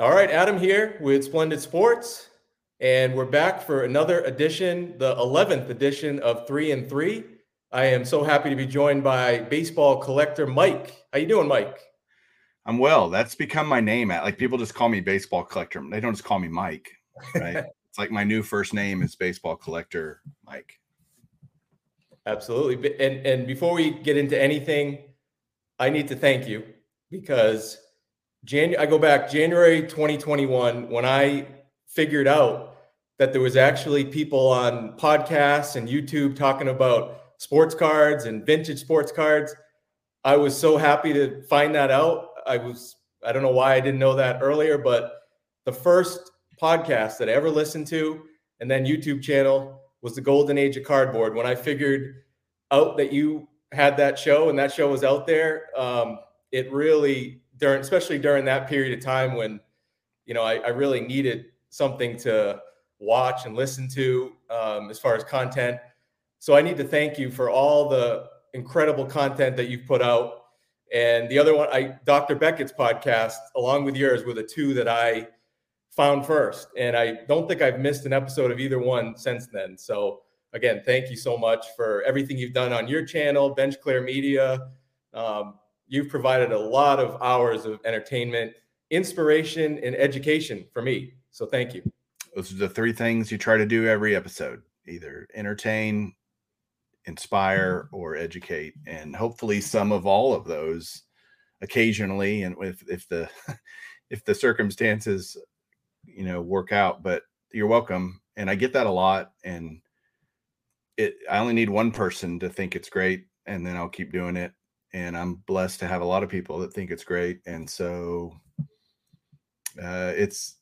All right, Adam here with Splendid Sports, and we're back for another edition, the 11th edition of 3 and 3. I am so happy to be joined by baseball collector Mike. How you doing, Mike? I'm well. That's become my name. At like people just call me baseball collector. They don't just call me Mike. Right? it's like my new first name is baseball collector Mike. Absolutely. And and before we get into anything, I need to thank you because Jan- I go back January 2021 when I figured out that there was actually people on podcasts and YouTube talking about sports cards and vintage sports cards. I was so happy to find that out. I was I don't know why I didn't know that earlier, but the first podcast that I ever listened to and then YouTube channel was the Golden Age of Cardboard. When I figured out that you had that show and that show was out there, um, it really during especially during that period of time when you know I, I really needed something to watch and listen to um, as far as content. So I need to thank you for all the incredible content that you've put out. And the other one, I Dr. Beckett's podcast, along with yours, were the two that I found first. And I don't think I've missed an episode of either one since then. So again, thank you so much for everything you've done on your channel, Bench Clear Media. Um, you've provided a lot of hours of entertainment, inspiration, and education for me. So thank you. Those are the three things you try to do every episode either entertain, inspire, mm-hmm. or educate. And hopefully some of all of those occasionally and if if the if the circumstances you know work out but you're welcome and i get that a lot and it i only need one person to think it's great and then i'll keep doing it and I'm blessed to have a lot of people that think it's great. And so uh, it's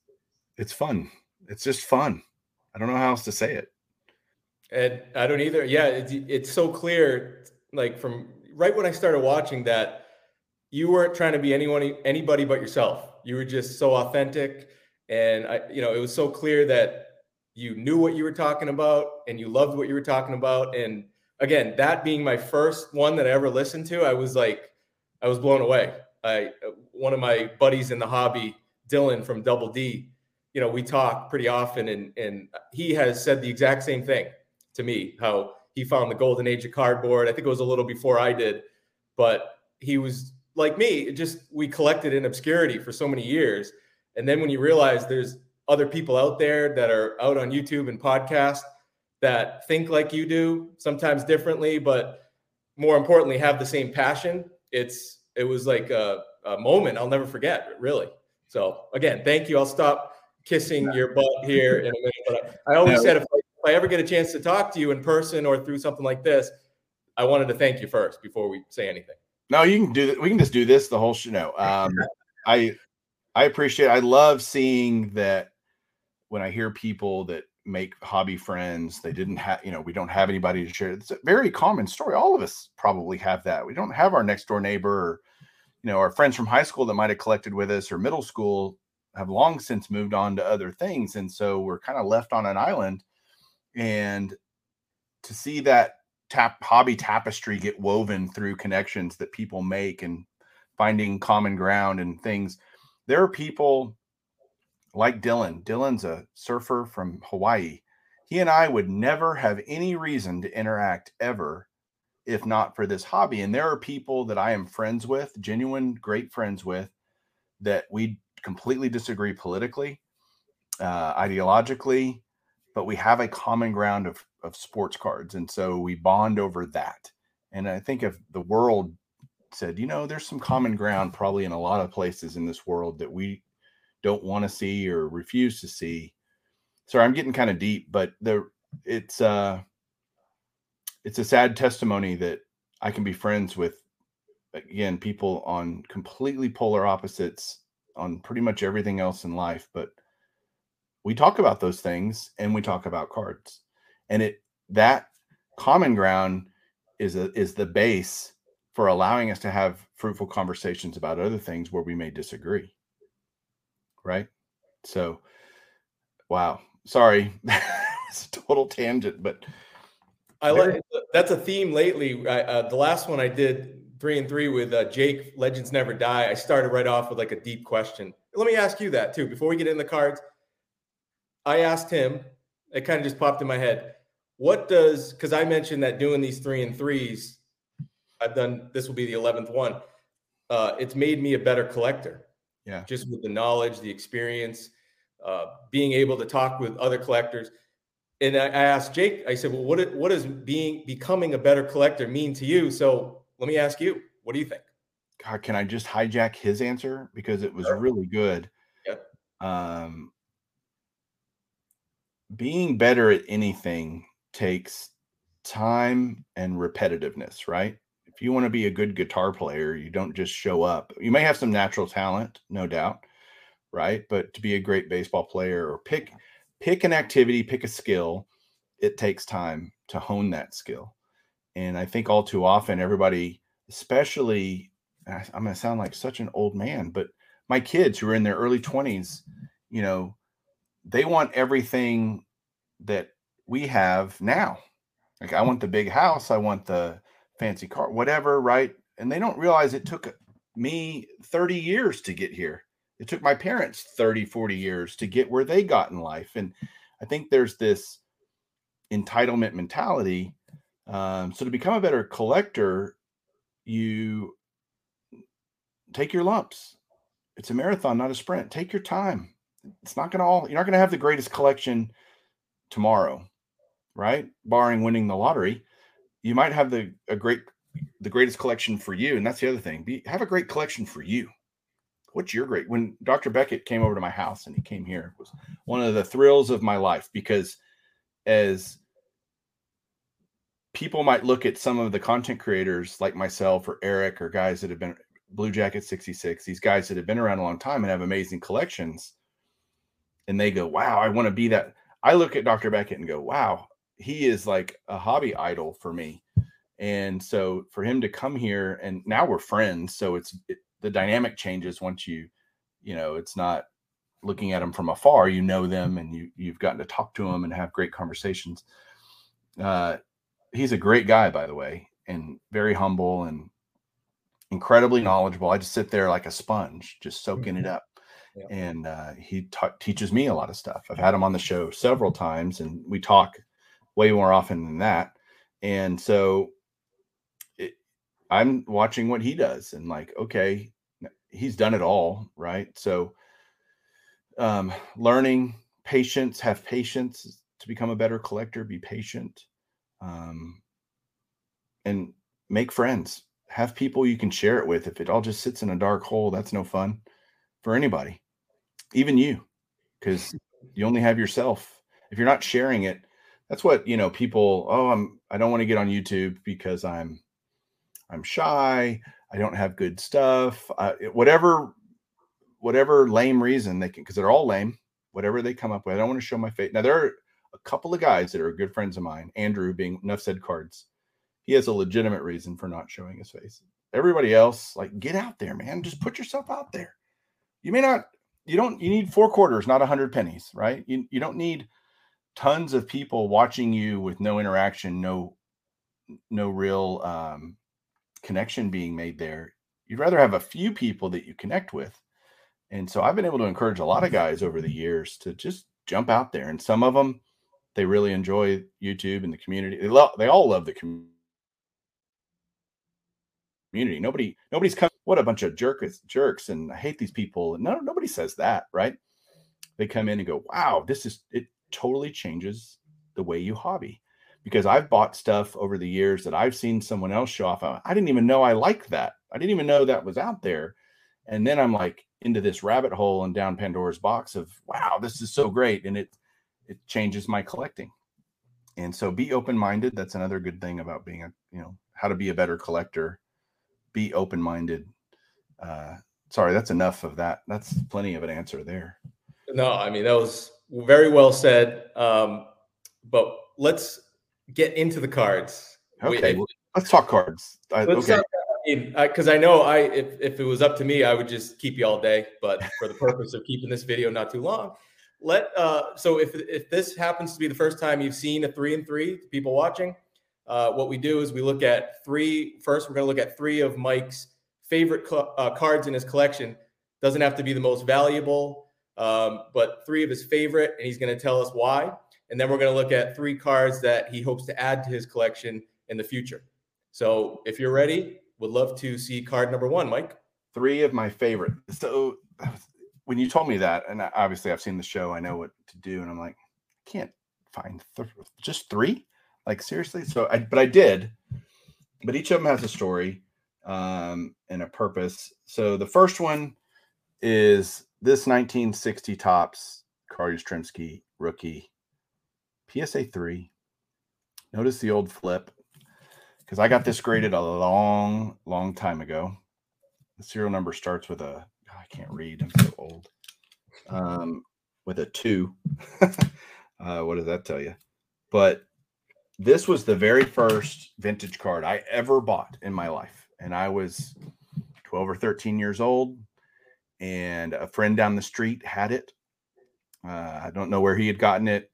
it's fun. It's just fun. I don't know how else to say it. And I don't either. Yeah, it's, it's so clear. Like from right when I started watching that, you weren't trying to be anyone anybody but yourself. You were just so authentic, and I, you know, it was so clear that you knew what you were talking about and you loved what you were talking about, and again, that being my first one that I ever listened to, I was like, I was blown away. I one of my buddies in the hobby, Dylan from Double D, you know, we talk pretty often, and and he has said the exact same thing to me. How he found the golden age of cardboard. I think it was a little before I did, but he was like me. Just we collected in obscurity for so many years, and then when you realize there's other people out there that are out on YouTube and podcast that think like you do, sometimes differently, but more importantly, have the same passion. It's it was like a, a moment I'll never forget, really. So again, thank you. I'll stop kissing your butt here in a minute. But I, I always no. said if I, if I ever get a chance to talk to you in person or through something like this, I wanted to thank you first before we say anything. No, you can do that. We can just do this the whole show. No, um, I I appreciate. I love seeing that when I hear people that make hobby friends. They didn't have, you know, we don't have anybody to share. It's a very common story. All of us probably have that. We don't have our next door neighbor or, you know, our friends from high school that might have collected with us or middle school have long since moved on to other things. And so we're kind of left on an island. And to see that tap hobby tapestry get woven through connections that people make and finding common ground and things, there are people like Dylan. Dylan's a surfer from Hawaii. He and I would never have any reason to interact ever if not for this hobby. And there are people that I am friends with, genuine great friends with, that we completely disagree politically, uh, ideologically, but we have a common ground of, of sports cards. And so we bond over that. And I think if the world said, you know, there's some common ground probably in a lot of places in this world that we don't want to see or refuse to see. Sorry, I'm getting kind of deep, but the it's uh it's a sad testimony that I can be friends with again people on completely polar opposites on pretty much everything else in life, but we talk about those things and we talk about cards. And it that common ground is a is the base for allowing us to have fruitful conversations about other things where we may disagree right? So, wow. Sorry, it's a total tangent, but I like that's a theme lately. I, uh, the last one I did three and three with uh, Jake. Legends never die. I started right off with like a deep question, let me ask you that too before we get in the cards. I asked him. It kind of just popped in my head. What does because I mentioned that doing these three and threes, I've done. This will be the eleventh one. Uh, it's made me a better collector. Yeah, just with the knowledge, the experience, uh, being able to talk with other collectors. And I, I asked Jake. I said, "Well, what what does being becoming a better collector mean to you?" So let me ask you. What do you think? God, can I just hijack his answer because it was sure. really good? Yep. Um, being better at anything takes time and repetitiveness, right? If you want to be a good guitar player, you don't just show up. You may have some natural talent, no doubt, right? But to be a great baseball player or pick pick an activity, pick a skill, it takes time to hone that skill. And I think all too often everybody, especially I'm going to sound like such an old man, but my kids who are in their early 20s, you know, they want everything that we have now. Like I want the big house, I want the fancy car, whatever, right? And they don't realize it took me 30 years to get here. It took my parents 30, 40 years to get where they got in life. And I think there's this entitlement mentality. Um, so to become a better collector, you take your lumps. It's a marathon, not a sprint. Take your time. It's not going to all, you're not going to have the greatest collection tomorrow, right? Barring winning the lottery, you might have the a great the greatest collection for you. And that's the other thing. Be have a great collection for you. What's your great? When Dr. Beckett came over to my house and he came here, it was one of the thrills of my life because as people might look at some of the content creators like myself or Eric or guys that have been Blue Jacket 66, these guys that have been around a long time and have amazing collections. And they go, wow, I want to be that. I look at Dr. Beckett and go, wow, he is like a hobby idol for me. And so for him to come here and now we're friends. So it's it, the dynamic changes once you, you know, it's not looking at them from afar, you know them and you, you've gotten to talk to them and have great conversations. Uh, he's a great guy, by the way, and very humble and incredibly knowledgeable. I just sit there like a sponge, just soaking it mm-hmm. up. Yeah. And uh, he ta- teaches me a lot of stuff. I've had him on the show several times, and we talk way more often than that. And so it, I'm watching what he does, and like, okay, he's done it all, right? So, um, learning patience, have patience to become a better collector. Be patient, um, and make friends have people you can share it with. If it all just sits in a dark hole, that's no fun for anybody, even you, because you only have yourself. If you're not sharing it, that's what you know. People, oh, I'm I don't want to get on YouTube because I'm I'm shy. I don't have good stuff. Uh, whatever, whatever lame reason they can, because they're all lame. Whatever they come up with, I don't want to show my face. Now there are a couple of guys that are good friends of mine. Andrew being enough said cards he has a legitimate reason for not showing his face. Everybody else, like, get out there, man. Just put yourself out there. You may not, you don't, you need four quarters, not a hundred pennies, right? You, you don't need tons of people watching you with no interaction, no, no real um, connection being made there. You'd rather have a few people that you connect with. And so I've been able to encourage a lot of guys over the years to just jump out there. And some of them, they really enjoy YouTube and the community. They love, they all love the community. Nobody, nobody's come. What a bunch of jerks, jerks, and I hate these people. No, nobody says that, right? They come in and go, "Wow, this is it." Totally changes the way you hobby. Because I've bought stuff over the years that I've seen someone else show off. I didn't even know I liked that. I didn't even know that was out there. And then I'm like into this rabbit hole and down Pandora's box of, "Wow, this is so great," and it it changes my collecting. And so, be open minded. That's another good thing about being a you know how to be a better collector be open minded. Uh, sorry, that's enough of that. That's plenty of an answer there. No, I mean, that was very well said. Um, but let's get into the cards. Okay, well, let's talk cards. I, okay. Because I, I, know I if, if it was up to me, I would just keep you all day. But for the purpose of keeping this video not too long, let uh, so if if this happens to be the first time you've seen a three and three, people watching, uh, what we do is we look at three. First, we're going to look at three of Mike's favorite uh, cards in his collection. Doesn't have to be the most valuable, um, but three of his favorite, and he's going to tell us why. And then we're going to look at three cards that he hopes to add to his collection in the future. So if you're ready, would love to see card number one, Mike. Three of my favorite. So when you told me that, and obviously I've seen the show, I know what to do, and I'm like, I can't find th- just three. Like seriously. So I, but I did. But each of them has a story um, and a purpose. So the first one is this 1960 Topps Carl Yastrzemski rookie PSA three. Notice the old flip because I got this graded a long, long time ago. The serial number starts with a I can't read. I'm so old. Um, with a two. uh, what does that tell you? But this was the very first vintage card I ever bought in my life. And I was 12 or 13 years old. And a friend down the street had it. Uh, I don't know where he had gotten it,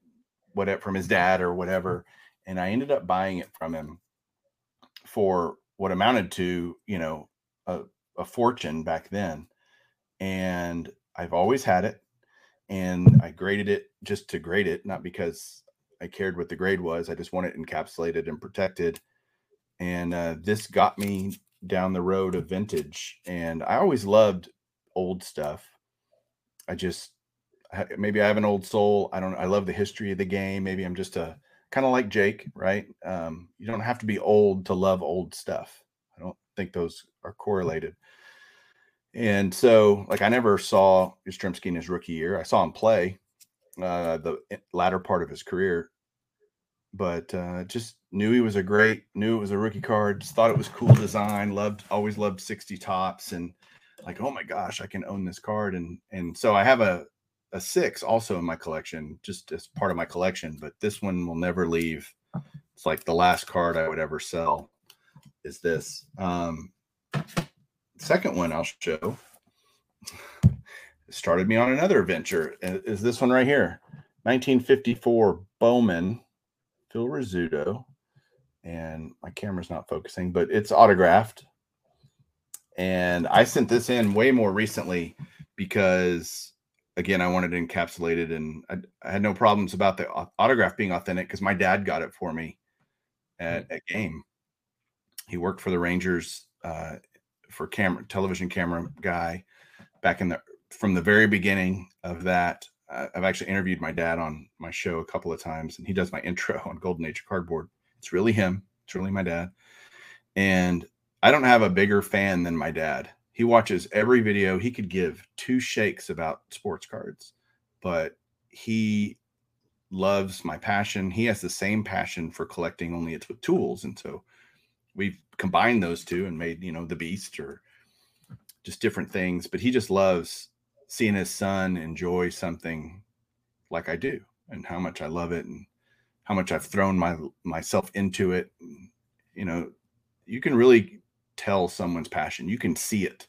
whatever from his dad or whatever. And I ended up buying it from him for what amounted to, you know, a, a fortune back then. And I've always had it. And I graded it just to grade it, not because I cared what the grade was. I just want it encapsulated and protected. And uh, this got me down the road of vintage. And I always loved old stuff. I just maybe I have an old soul. I don't. I love the history of the game. Maybe I'm just a kind of like Jake, right? Um, you don't have to be old to love old stuff. I don't think those are correlated. And so, like, I never saw Yastrzemski in his rookie year. I saw him play uh, the latter part of his career, but uh, just knew he was a great, knew it was a rookie card, just thought it was cool design, loved, always loved 60 Topps and like, oh my gosh, I can own this card. And and so I have a a six also in my collection, just as part of my collection, but this one will never leave. It's like the last card I would ever sell is this. Um, second one I'll show started me on another adventure. Is this one right here? 1954 Bowman, Phil Rizzuto. And my camera's not focusing, but it's autographed. And I sent this in way more recently because, again, I wanted it encapsulated and I, I had no problems about the autograph being authentic because my dad got it for me at a game. He worked for the Rangers uh, for camera, television camera guy back in the from the very beginning of that. Uh, I've actually interviewed my dad on my show a couple of times, and he does my intro on Golden Age Cardboard. It's really him. It's really my dad. And I don't have a bigger fan than my dad. He watches every video. He could give two shakes about sports cards, but he loves my passion. He has the same passion for collecting, only it's with tools. And so we've combined those two and made, you know, the beast or just different things. But he just loves seeing his son enjoy something like I do and how much I love it and how much I've thrown my myself into it. You know, you can really tell someone's passion. You can see it.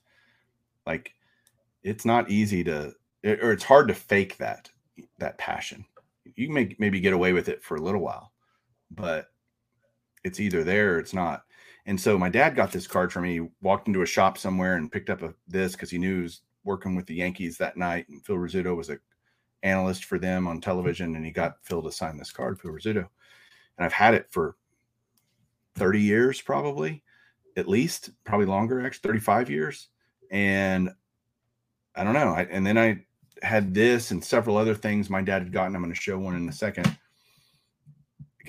Like it's not easy to or it's hard to fake that that passion. You can maybe get away with it for a little while, but it's either there or it's not. And so my dad got this card for me, walked into a shop somewhere and picked up a, this because he knew he was working with the Yankees that night. And Phil Rizzuto was a analyst for them on television, and he got Phil to sign this card, Phil Rizzuto. And I've had it for 30 years, probably, at least, probably longer, actually, 35 years. And I don't know. I, and then I had this and several other things my dad had gotten. I'm going to show one in a second.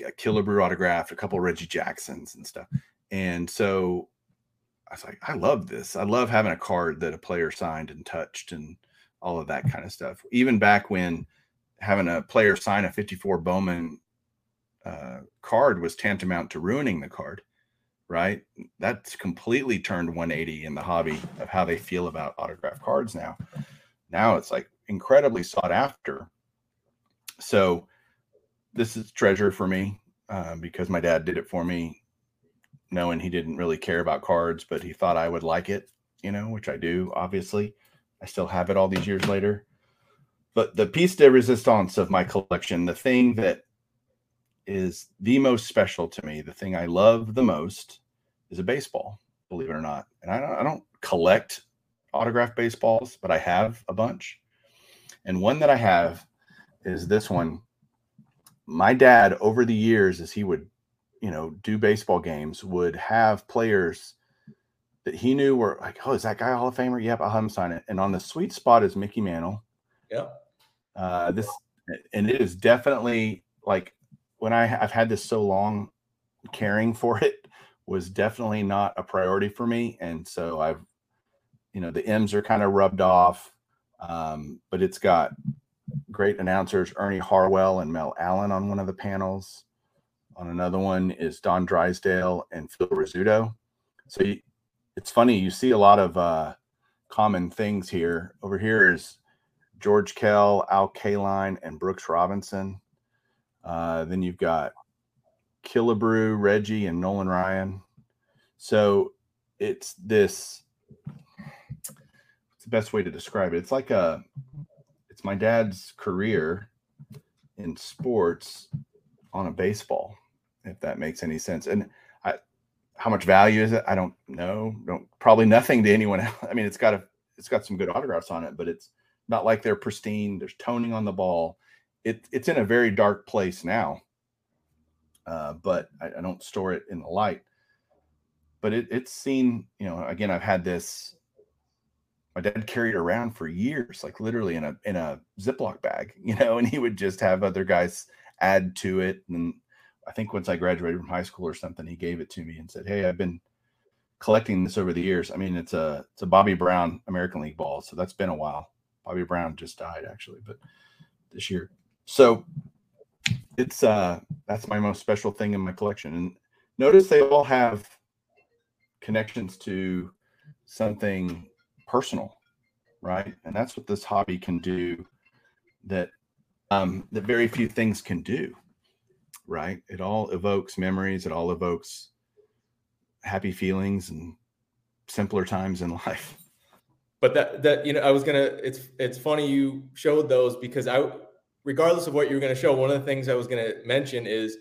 A Killebrew autograph, a couple Reggie Jacksons and stuff. And so I was like, I love this. I love having a card that a player signed and touched and all of that kind of stuff. Even back when having a player sign a 54 Bowman uh, card was tantamount to ruining the card, right? That's completely turned 180 in the hobby of how they feel about autograph cards now. Now it's like incredibly sought after. So this is treasure for me uh, because my dad did it for me knowing he didn't really care about cards, but he thought I would like it, you know, which I do, obviously. I still have it all these years later. But the piece de resistance of my collection, the thing that is the most special to me, the thing I love the most is a baseball, believe it or not. And I don't, I don't collect autographed baseballs, but I have a bunch. And one that I have is this one. My dad, over the years, as he would, you know, do baseball games, would have players that he knew were like, oh, is that guy Hall of Famer? Yep, I'll have him sign it. And on the sweet spot is Mickey Mantle. Yeah. Uh, this and it is definitely like when I I've had this so long, caring for it was definitely not a priority for me, and so I've, you know, the M's are kind of rubbed off, um, but it's got great announcers Ernie Harwell and Mel Allen on one of the panels. On another one is Don Drysdale and Phil Rizzuto. So you, it's funny you see a lot of uh, common things here. Over here is George Kell, Al Kaline, and Brooks Robinson. Uh, then you've got Killebrew, Reggie, and Nolan Ryan. So it's this. It's the best way to describe it. It's like a. It's my dad's career in sports on a baseball, if that makes any sense. And I, how much value is it? I don't know. Don't probably nothing to anyone else. I mean, it's got a. It's got some good autographs on it, but it's not like they're pristine. There's toning on the ball. It, it's in a very dark place now, uh, but I, I, don't store it in the light. But it, it's seen, you know, again, I've had this. My dad carried around for years, like literally in a in a Ziploc bag, you know, and he would just have other guys add to it. And I think once I graduated from high school or something, he gave it to me and said, "Hey, I've been collecting this over the years. I mean, it's a it's a Bobby Brown American League ball, so that's been a while. Bobby Brown just died actually, but this year. So it's uh that's my most special thing in my collection. And notice they all have connections to something personal, right? And that's what this hobby can do that um that very few things can do. Right? It all evokes memories, it all evokes happy feelings and simpler times in life but that that you know i was gonna it's it's funny you showed those because i regardless of what you were gonna show one of the things i was gonna mention is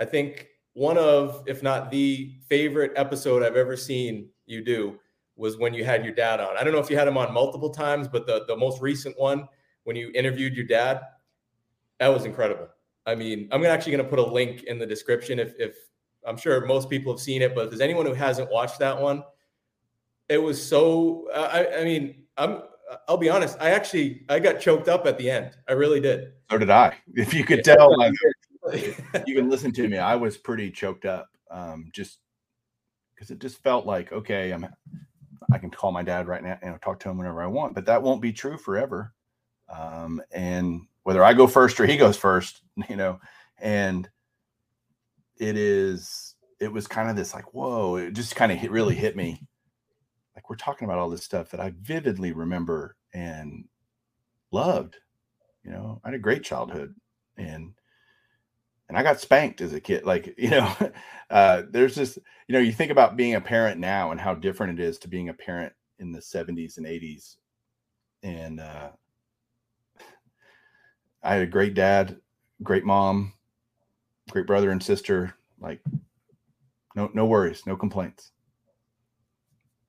i think one of if not the favorite episode i've ever seen you do was when you had your dad on i don't know if you had him on multiple times but the the most recent one when you interviewed your dad that was incredible i mean i'm actually going to put a link in the description if if i'm sure most people have seen it but if there's anyone who hasn't watched that one it was so. I, I mean, I'm. I'll be honest. I actually I got choked up at the end. I really did. So did I. If you could tell, like, you can listen to me. I was pretty choked up. Um, just because it just felt like okay, I'm. I can call my dad right now and talk to him whenever I want, but that won't be true forever. Um, and whether I go first or he goes first, you know, and it is. It was kind of this like, whoa! It just kind of hit, really hit me like we're talking about all this stuff that I vividly remember and loved. You know, I had a great childhood and and I got spanked as a kid. Like, you know, uh, there's just, you know, you think about being a parent now and how different it is to being a parent in the 70s and 80s. And uh, I had a great dad, great mom, great brother and sister. Like, no, no worries, no complaints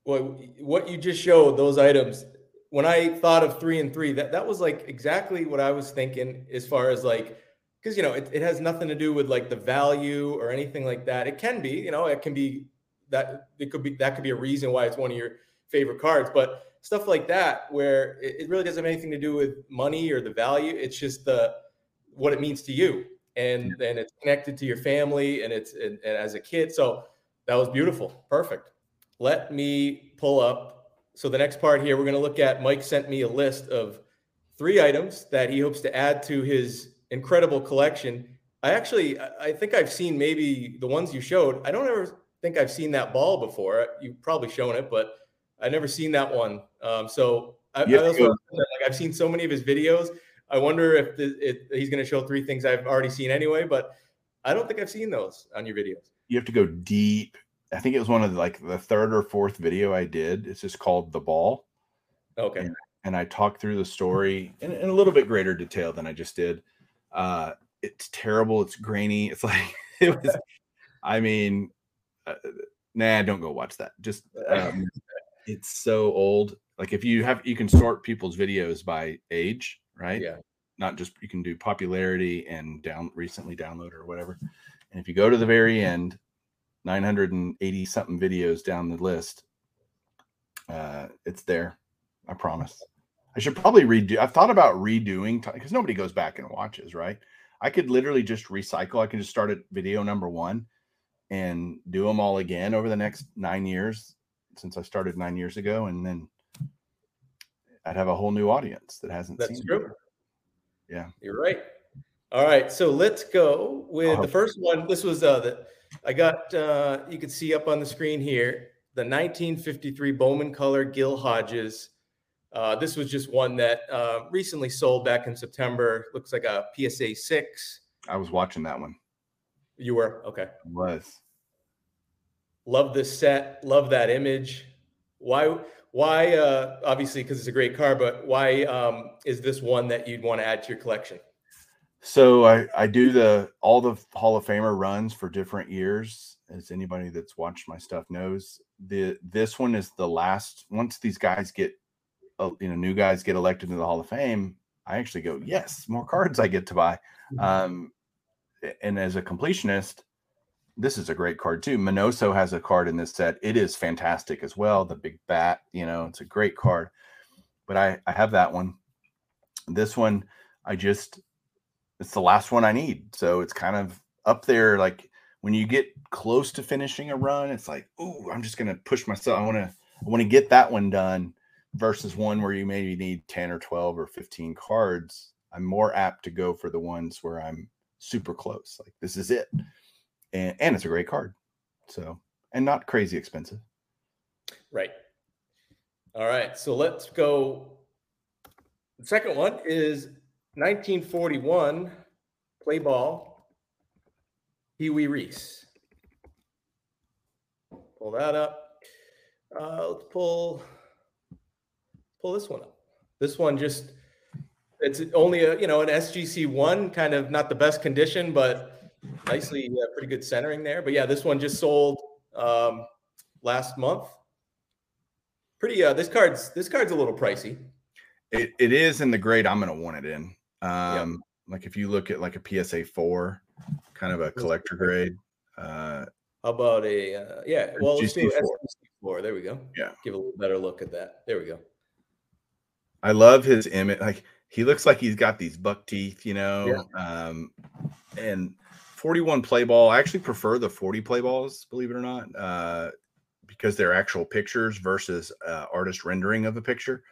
well, what you just showed, those items, when I thought of three and three, that, that was like exactly what I was thinking as far as like, because, you know, it, it has nothing to do with like the value or anything like that. It can be, you know, it can be that it could be, that could be a reason why it's one of your favorite cards, but stuff like that, where it, it really doesn't have anything to do with money or the value. It's just the, what it means to you. And then it's connected to your family and it's and, and as a kid. So that was beautiful. Perfect let me pull up. So the next part here, we're going to look at, Mike sent me a list of three items that he hopes to add to his incredible collection. I actually, I think I've seen maybe the ones you showed. I don't ever think I've seen that ball before. You've probably shown it, but I've never seen that one. Um, so I, I also, like, I've seen so many of his videos. I wonder if, the, if he's going to show three things I've already seen anyway, but I don't think I've seen those on your videos. You have to go deep I think it was one of the, like the third or fourth video I did. It's just called The Ball. Okay. And, and I talked through the story in, in, a little bit greater detail than I just did. Uh, it's terrible. It's grainy. It's like, it was, I mean, uh, nah, don't go watch that. Just, um, it's so old. like if you have you can sort people's videos by age, right? Yeah. Not just you can do popularity and down recently download or whatever. And if you go to the very end, 980 something videos down the list, uh, it's there. I promise. I should probably redo. I've thought about redoing because nobody goes back and watches, right? I could literally just recycle. I can just start at video number one and do them all again over the next nine years since I started nine years ago, and then I'd have a whole new audience that hasn't That's seen. true. Yeah, You're right. All right, so let's go with the first one. This was uh, the I got. Uh, you can see up on the screen here the 1953 Bowman Color Gil Hodges. Uh, this was just one that uh, recently sold back in September. Looks like a PSA six. I was watching that one. You were okay. Was Love this set. Love that image. Why? Why? Uh, obviously, because it's a great car. But why um, is this one that you'd want to add to your collection? So I, I do the all the Hall of Famer runs for different years. As anybody that's watched my stuff knows, the this one is the last. Once these guys get, uh, you know, new guys get elected to the Hall of Fame, I actually go, yes, more cards I get to buy. Um, and as a completionist, this is a great card too. Minoso has a card in this set. It is fantastic as well. The big bat, you know, it's a great card. But I I have that one. This one, I just it's the last one I need. So it's kind of up there. Like when you get close to finishing a run, it's like, oh, I'm just gonna push myself. I want to I want to get that one done versus one where you maybe need 10 or 12 or 15 cards. I'm more apt to go for the ones where I'm super close. Like this is it. And and it's a great card. So and not crazy expensive. Right. All right. So let's go. The second one is 1941 play ball Pee Wee Reese. Pull that up. Uh, let's pull pull this one up. This one just it's only a you know an SGC one, kind of not the best condition, but nicely uh, pretty good centering there. But yeah, this one just sold um, last month. Pretty. Uh, this card's this card's a little pricey. It, it is in the grade I'm going to want it in. Um, Like if you look at like a PSA four, kind of a collector grade. Uh, How about a uh, yeah? Well, let's do SGC4. SGC4. There we go. Yeah. Give a little better look at that. There we go. I love his image. Like he looks like he's got these buck teeth, you know. Um, and 41 play ball. I actually prefer the 40 play balls, believe it or not, uh, because they're actual pictures versus uh, artist rendering of a picture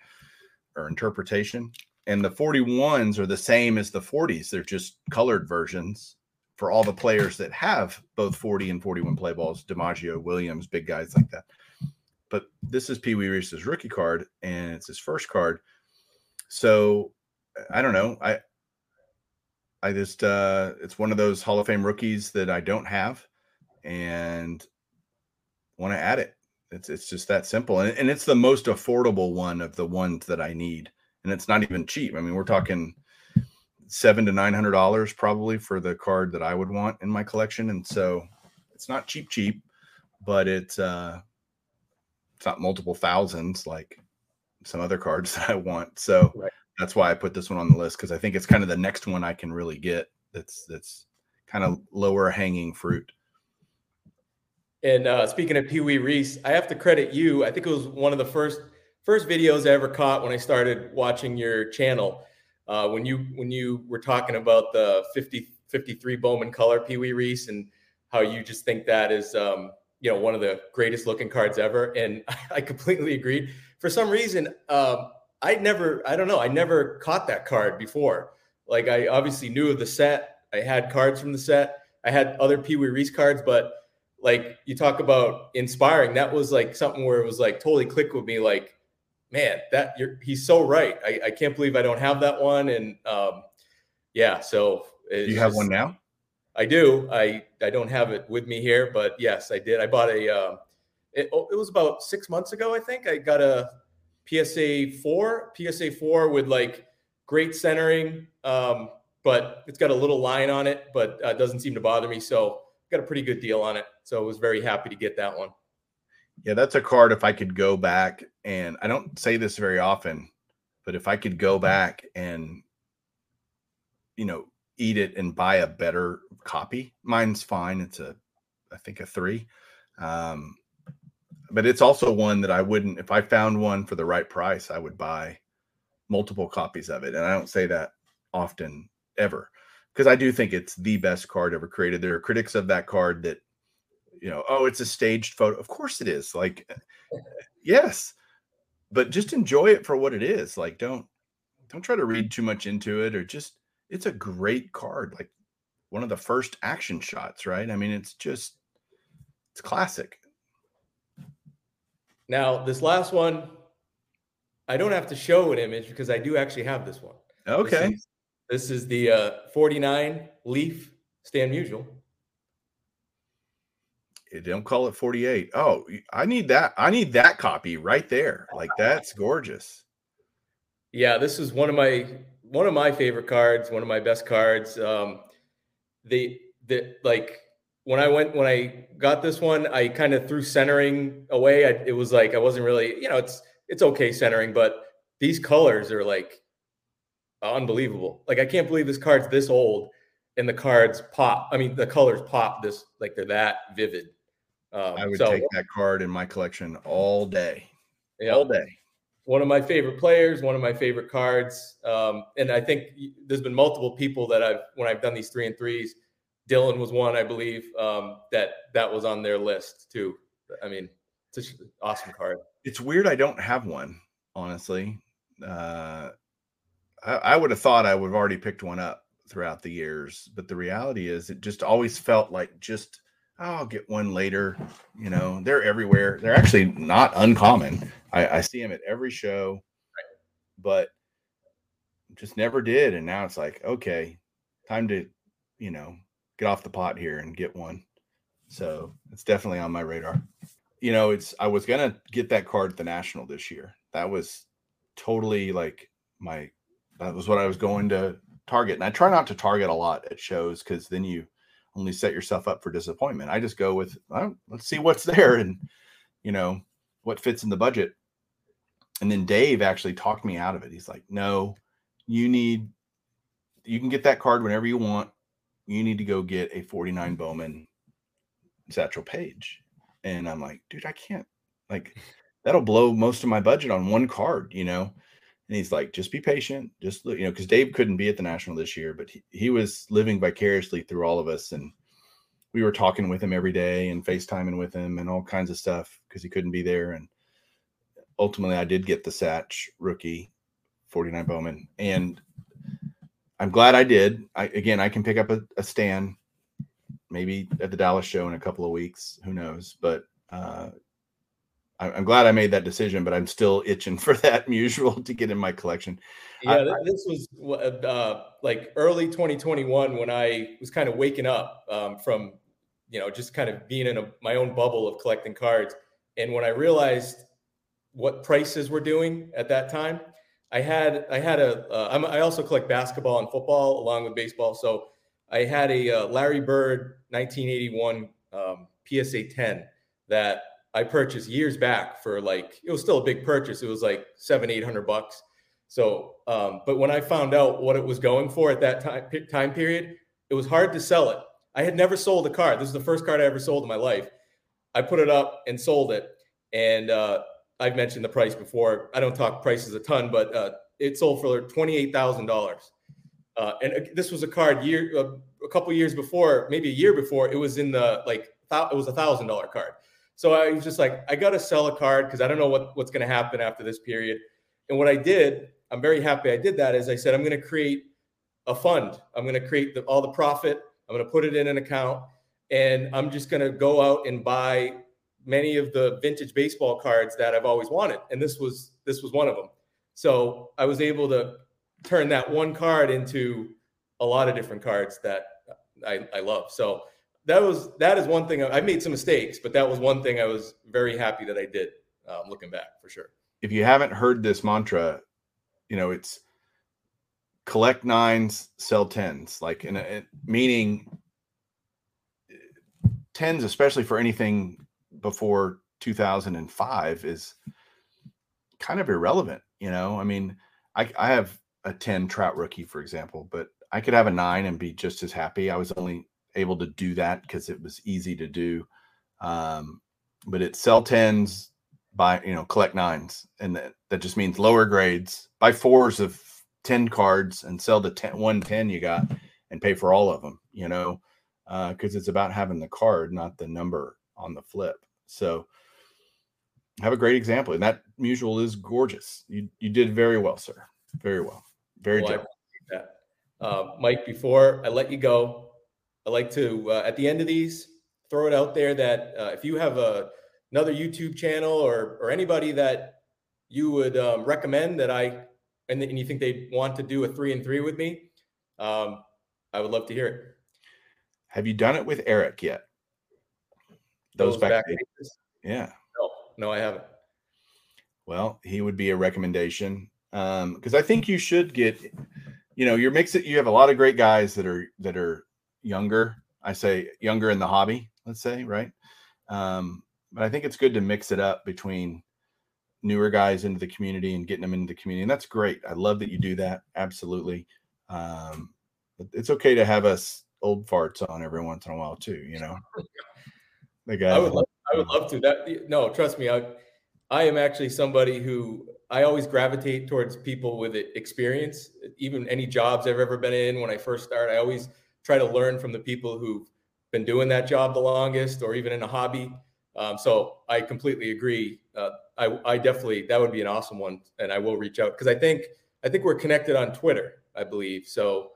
or interpretation. And the 41s are the same as the 40s. They're just colored versions for all the players that have both 40 and 41 play balls, DiMaggio, Williams, big guys like that. But this is Pee Wee Reese's rookie card, and it's his first card. So I don't know. I I just uh it's one of those Hall of Fame rookies that I don't have and want to add it. It's it's just that simple. And, and it's the most affordable one of the ones that I need. And it's not even cheap. I mean, we're talking seven to nine hundred dollars probably for the card that I would want in my collection. And so it's not cheap, cheap, but it's uh it's not multiple thousands like some other cards that I want. So Right. that's why I put this one on the list because I think it's kind of the next one I can really get. That's that's kind of lower hanging fruit. And uh, speaking of Pee Wee Reese, I have to credit you. I think it was one of the first first videos I ever caught when I started watching your channel. Uh, when you when you were talking about the 50, 53 Bowman color Pee Wee Reese and how you just think that is um, you know one of the greatest looking cards ever, and I completely agreed. For some reason, um, I never I don't know I never caught that card before. Like I obviously knew of the set. I had cards from the set. I had other Pee Wee Reese cards, but like you talk about inspiring that was like something where it was like totally clicked with me like man that you're he's so right i, I can't believe i don't have that one and um yeah so Do you have one now? i do i i don't have it with me here but yes i did i bought a um it, oh, it was about six months ago i think i got a psa 4 psa 4 with like great centering um but it's got a little line on it but uh, doesn't seem to bother me so got a pretty good deal on it. So I was very happy to get that one. Yeah, that's a card. If I could go back, and I don't say this very often, but if I could go back and, you know, eat it and buy a better copy, mine's fine. It's a, I think a three. Um, but it's also one that I wouldn't, if I found one for the right price, I would buy multiple copies of it. And I don't say that often ever because I do think it's the best card ever created. There are critics of that card that you know, oh, it's a staged photo. Of course it is. Like, eh, yes, but just enjoy it for what it is. Like, don't don't try to read too much into it, or just it's a great card. Like one of the first action shots, right? I mean, it's just it's classic. Now, this last one, I don't have to show an image because I do actually have this one. Okay. This is, this is the uh, 49 Leaf Stan Musial don't call it 48 oh i need that i need that copy right there. Like that's gorgeous. Yeah this is one of my one of my favorite cards one of my best cards. Um the the like when i went when i got this one i kind of threw centering away. I, it was like i wasn't really you know it's it's okay centering but these colors are like unbelievable. Like i can't believe this card's this old and the cards pop i mean the colors pop this like they're that vivid um, I would so, take that card in my collection all day. Yeah. All day. One of my favorite players, one of my favorite cards. Um, and I think there's been multiple people that I've, when I've done these three and threes, Dylan was one, I believe, um, that that was on their list too. I mean, it's an awesome card. It's weird I don't have one, honestly. Uh, I, I would have thought I would have already picked one up throughout the years, but the reality is it just always felt like just I'll get one later. You know, they're everywhere. They're actually not uncommon. I, I see them at every show, but just never did. And now it's like, okay, time to, you know, get off the pot here and get one. So it's definitely on my radar. You know, it's I was gonna get that card at the national this year. That was totally like my that was what I was going to target. And I try not to target a lot at shows because then you only set yourself up for disappointment. I just go with well, let's see what's there and you know what fits in the budget. And then Dave actually talked me out of it. He's like, "No, you need you can get that card whenever you want. You need to go get a 49 Bowman Satchel Paige." And I'm like, "Dude, I can't. Like that'll blow most of my budget on one card, you know." And he's like, just be patient. Just, you know, because Dave couldn't be at the National this year, but he, he was living vicariously through all of us. And we were talking with him every day and FaceTiming with him and all kinds of stuff because he couldn't be there. And ultimately, I did get the Satch rookie 49 Bowman. And I'm glad I did. I, again, I can pick up a, a stand maybe at the Dallas show in a couple of weeks. Who knows? But uh, I'm glad I made that decision, but I'm still itching for that Musial to get in my collection. Yeah, I, this was uh, like early 2021 when I was kind of waking up um, from, you know, just kind of being in a, my own bubble of collecting cards. And when I realized what prices were doing at that time, I had I had a uh, I also collect basketball and football along with baseball. So I had a uh, Larry Bird 1981 um, PSA 10 that I purchased years back for like it was still a big purchase. It was like seven, eight hundred bucks. So, um, but when I found out what it was going for at that time time period, it was hard to sell it. I had never sold a car. This is the first card I ever sold in my life. I put it up and sold it, and uh, I've mentioned the price before. I don't talk prices a ton, but uh, it sold for twenty eight thousand uh, dollars. And this was a card year uh, a couple years before, maybe a year before. It was in the like it was a thousand dollar card. So I was just like, I got to sell a card because I don't know what, what's going to happen after this period. And what I did, I'm very happy I did that, is I said, I'm going to create a fund. I'm going to create the, all the profit. I'm going to put it in an account. And I'm just going to go out and buy many of the vintage baseball cards that I've always wanted. And this was this was one of them. So I was able to turn that one card into a lot of different cards that I, I love. So that was that is one thing I, made some mistakes, but that was one thing I was very happy that I did. Um, looking back, for sure. If you haven't heard this mantra, you know it's collect nines, sell tens. Like in a, meaning tens, especially for anything before 2005 is kind of irrelevant. You know, I mean, I, I have a 10 Trout rookie, for example, but I could have a nine and be just as happy. I was only able to do that because it was easy to do. Um, but it's sell tens, buy, you know, collect nines. And that, that just means lower grades, buy fours of 10 cards and sell the 10, 110 you got and pay for all of them, you know, because uh, it's about having the card, not the number on the flip. So have a great example. And that mutual is gorgeous. You, you did very well, sir. Very well. Very well, that. Uh, Mike, before I let you go, I like to, uh, at the end of these, throw it out there that uh, if you have a, another YouTube channel or, or anybody that you would um, recommend that I and, and you think they want to do a three and three with me, um, I would love to hear it. Have you done it with Eric yet? Those, Those back, back Yeah. No, no, I haven't. Well, he would be a recommendation because um, I think you should get. You know, you're mixing. You have a lot of great guys that are that are younger. I say younger in the hobby. Let's say right. Um, but I think it's good to mix it up between newer guys into the community and getting them into the community. And that's great. I love that you do that. Absolutely. Um, it's okay to have us old farts on every once in a while too, you know. The guy I would love, I would love to. That no, trust me, I I am actually somebody who I always gravitate towards people with experience. Even any jobs I've ever been in when I first start, I always try to learn from the people who've been doing that job the longest or even in a hobby. Um, so I completely agree. Uh, I, I definitely that would be an awesome one, and I will reach out because I think I think we're connected on Twitter, I believe. So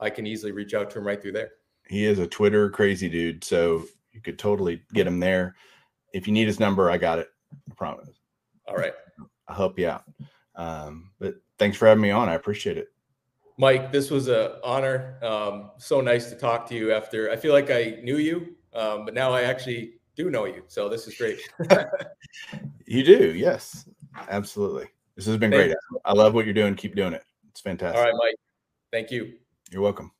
I can easily reach out to him right through there. He is a Twitter crazy dude, so you could totally get him there. If you need his number, I got it. I promise. All right. I'll help you out. Um, but thanks for having me on. I appreciate it. Mike, this was an honor. Um, so nice to talk to you after I feel like I knew you, um, but now I actually do know you. So this is great. you do, yes, absolutely. This has been Thank great. You. I love what you're doing. Keep doing it. It's fantastic. All right, Mike. Thank you. You're welcome.